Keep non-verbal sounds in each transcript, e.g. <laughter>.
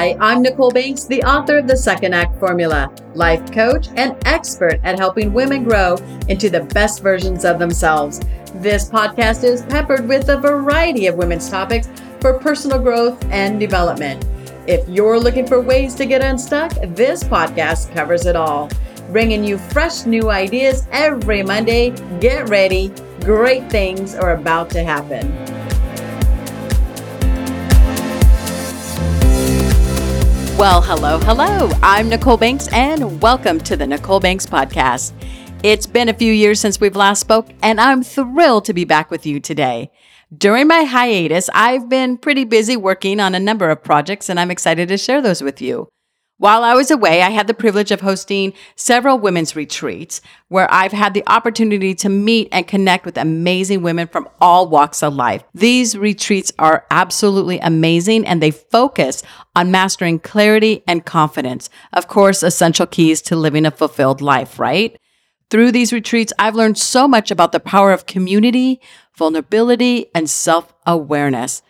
Hi, I'm Nichole Banks, the author of The Second Act Formula, life coach and expert at helping women grow into the best versions of themselves. This podcast is peppered with a variety of women's topics for personal growth and development. If you're looking for ways to get unstuck, this podcast covers it all. Bringing you fresh new ideas every Monday. Get ready, great things are about to happen. Well, hello, hello. I'm Nichole Banks, and welcome to the Nichole Banks Podcast. It's been a few years since we've last spoke, and I'm thrilled to be back with you today. During my hiatus, I've been pretty busy working on a number of projects, and I'm excited to share those with you. While I was away, I had the privilege of hosting several women's retreats where I've had the opportunity to meet and connect with amazing women from all walks of life. These retreats are absolutely amazing and they focus on mastering clarity and confidence. Of course, essential keys to living a fulfilled life, right? Through these retreats, I've learned so much about the power of community, vulnerability, and self awareness.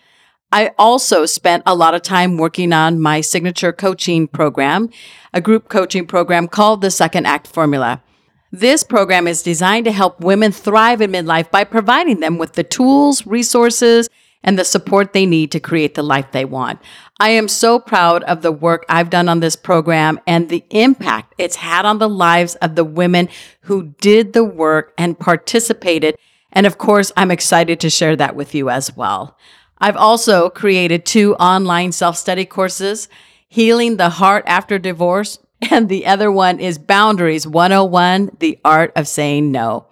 I also spent a lot of time working on my signature coaching program, a group coaching program called the Second Act Formula. This program is designed to help women thrive in midlife by providing them with the tools, resources, and the support they need to create the life they want. I am so proud of the work I've done on this program and the impact it's had on the lives of the women who did the work and participated. And of course, I'm excited to share that with you as well. I've also created two online self study courses Healing the Heart After Divorce, and the other one is Boundaries 101 The Art of Saying No.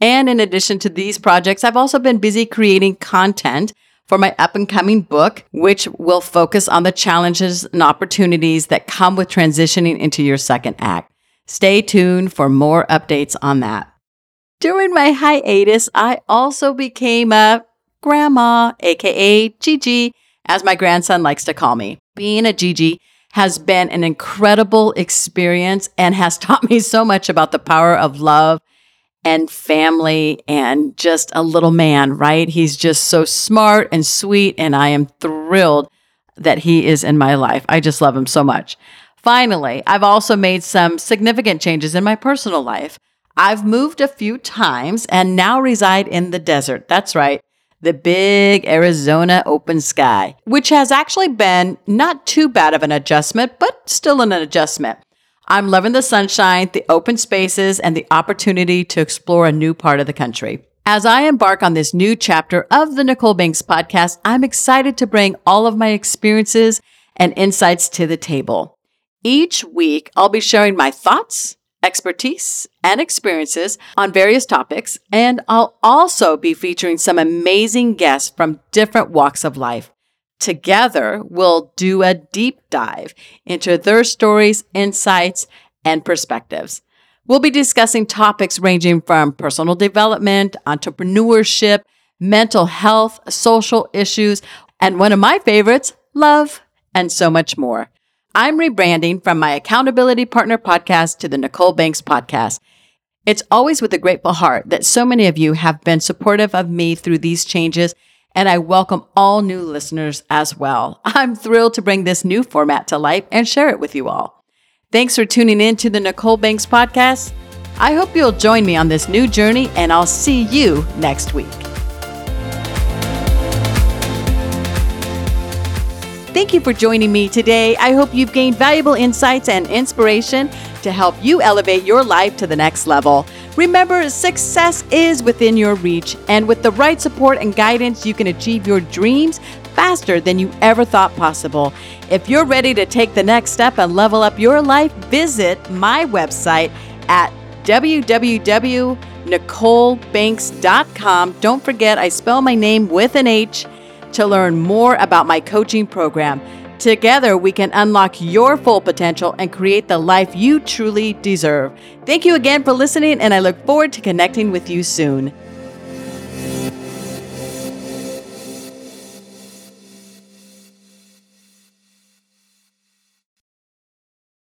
And in addition to these projects, I've also been busy creating content for my up and coming book, which will focus on the challenges and opportunities that come with transitioning into your second act. Stay tuned for more updates on that. During my hiatus, I also became a grandma, aka Gigi, as my grandson likes to call me. Being a Gigi has been an incredible experience and has <laughs> taught me so much about the power of love and family and just a little man, right? He's just so smart and sweet, and I am thrilled that he is in my life. I just love him so much. Finally, I've also made some significant changes in my personal life. I've moved a few times and now reside in the desert. That's right the big Arizona open sky, which has actually been not too bad of an adjustment, but still an adjustment. I'm loving the sunshine, the open spaces, and the opportunity to explore a new part of the country. As I embark on this new chapter of the Nichole Banks podcast, I'm excited to bring all of my experiences and insights to the table. Each week, I'll be sharing my thoughts, expertise, and experiences on various topics, and I'll also be featuring some amazing guests from different walks of life. Together, we'll do a deep dive into their stories, insights, and perspectives. We'll be discussing topics ranging from personal development, entrepreneurship, mental health, social issues, and one of my favorites, love, and so much more. I'm rebranding from my Accountability Partner podcast to the Nichole Banks podcast. It's always with a grateful heart that so many of you have been supportive of me through these changes, and I welcome all new listeners as well. I'm thrilled to bring this new format to life and share it with you all. Thanks for tuning in to the Nichole Banks podcast. I hope you'll join me on this new journey, and I'll see you next week. Thank you for joining me today. I hope you've gained valuable insights and inspiration to help you elevate your life to the next level. Remember, success is within your reach, and with the right support and guidance, you can achieve your dreams faster than you ever thought possible. If you're ready to take the next step and level up your life, visit my website at www.nicholebanks.com. Don't forget, I spell my name with an H to learn more about my coaching program. Together, we can unlock your full potential and create the life you truly deserve. Thank you again for listening, and I look forward to connecting with you soon.